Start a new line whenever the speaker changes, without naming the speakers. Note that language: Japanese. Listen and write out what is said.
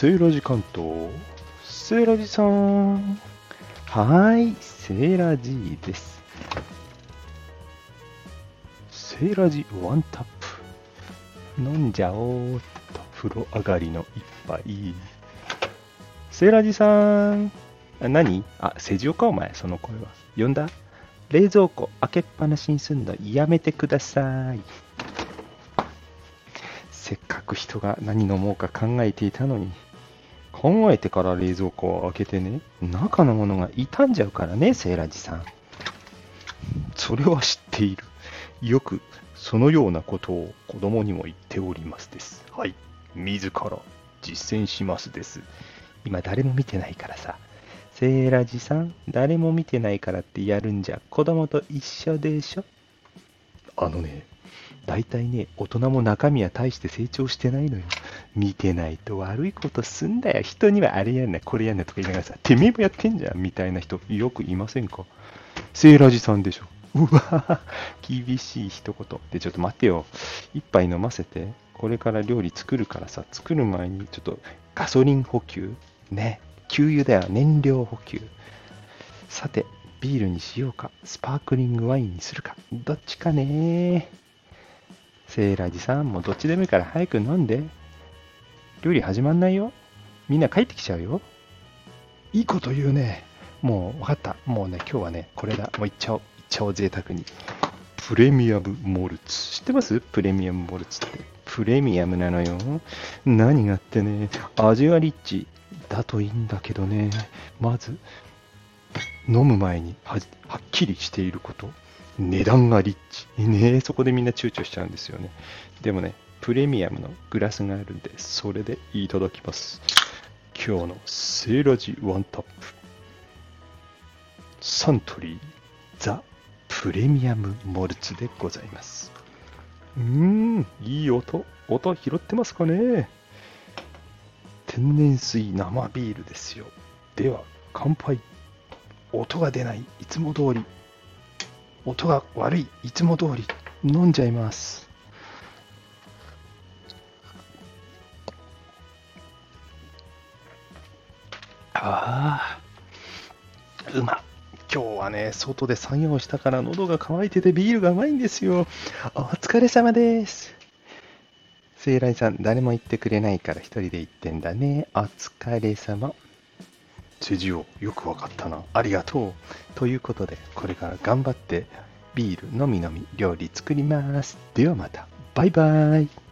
セーラジ関東。セーラジさん。はい、セーラジです。セーラジワンタップ。飲んじゃおうっと、風呂上がりの一杯。セーラジさん。あ何？あ、セジオかお前、その声は。呼んだ冷蔵庫開けっぱなしにすんのやめてください。せっかく人が何飲もうか考えていたのに、考えてから冷蔵庫を開けてね、中のものが傷んじゃうからね、セーラジさん。それは知っている。よくそのようなことを子供にも言っておりますです。はい。自ら実践しますです。今誰も見てないからさ。セーラジさん、誰も見てないからってやるんじゃ子供と一緒でしょ？あのね、大体ね、大人も中身は大して成長してないのよ。見てないと悪いことすんだよ。人にはあれやんな、これやんなとか言いながらさ、てめえもやってんじゃんみたいな人よくいませんか？セーラジさんでしょ。うわ厳しい一言。で、ちょっと待ってよ。一杯飲ませて。これから料理作るからさ、作る前にちょっとガソリン補給ね。給油だよ。燃料補給。さて、ビールにしようか、スパークリングワインにするか、どっちかねセーラジさん、もうどっちでもいいから早く飲んで。料理始まんないよ。みんな帰ってきちゃうよ。いいこと言うね。もう分かった。もうね、今日はね、これだ。もういっちゃおう。いっちゃおう、贅沢に。プレミアムモルツ。知ってます？プレミアムモルツって。プレミアムなのよ。何があってね、味はリッチ。だといいんだけどね。まず、飲む前にははっきりしていること。値段がリッチ。ねそこでみんな躊躇しちゃうんですよね。でもね、プレミアムのグラスがあるんで、それでいただきます。今日のセーラジワンタップ。サントリーザ・プレミアムモルツでございます。うーん、いい音。音拾ってますかね天然水生ビールですよ。では、乾杯。音が出ない。いつも通り。音が悪い。いつも通り。飲んじゃいます。ああ、うま。今日はね、外で作業したから喉が渇いててビールがうまいんですよ。お疲れ様です。セイライさん、誰も言ってくれないから一人で言ってんだね。お疲れ様。セジオ、よくわかったな。ありがとう。ということで、これから頑張ってビール飲み飲み料理作ります。ではまた。バイバイ。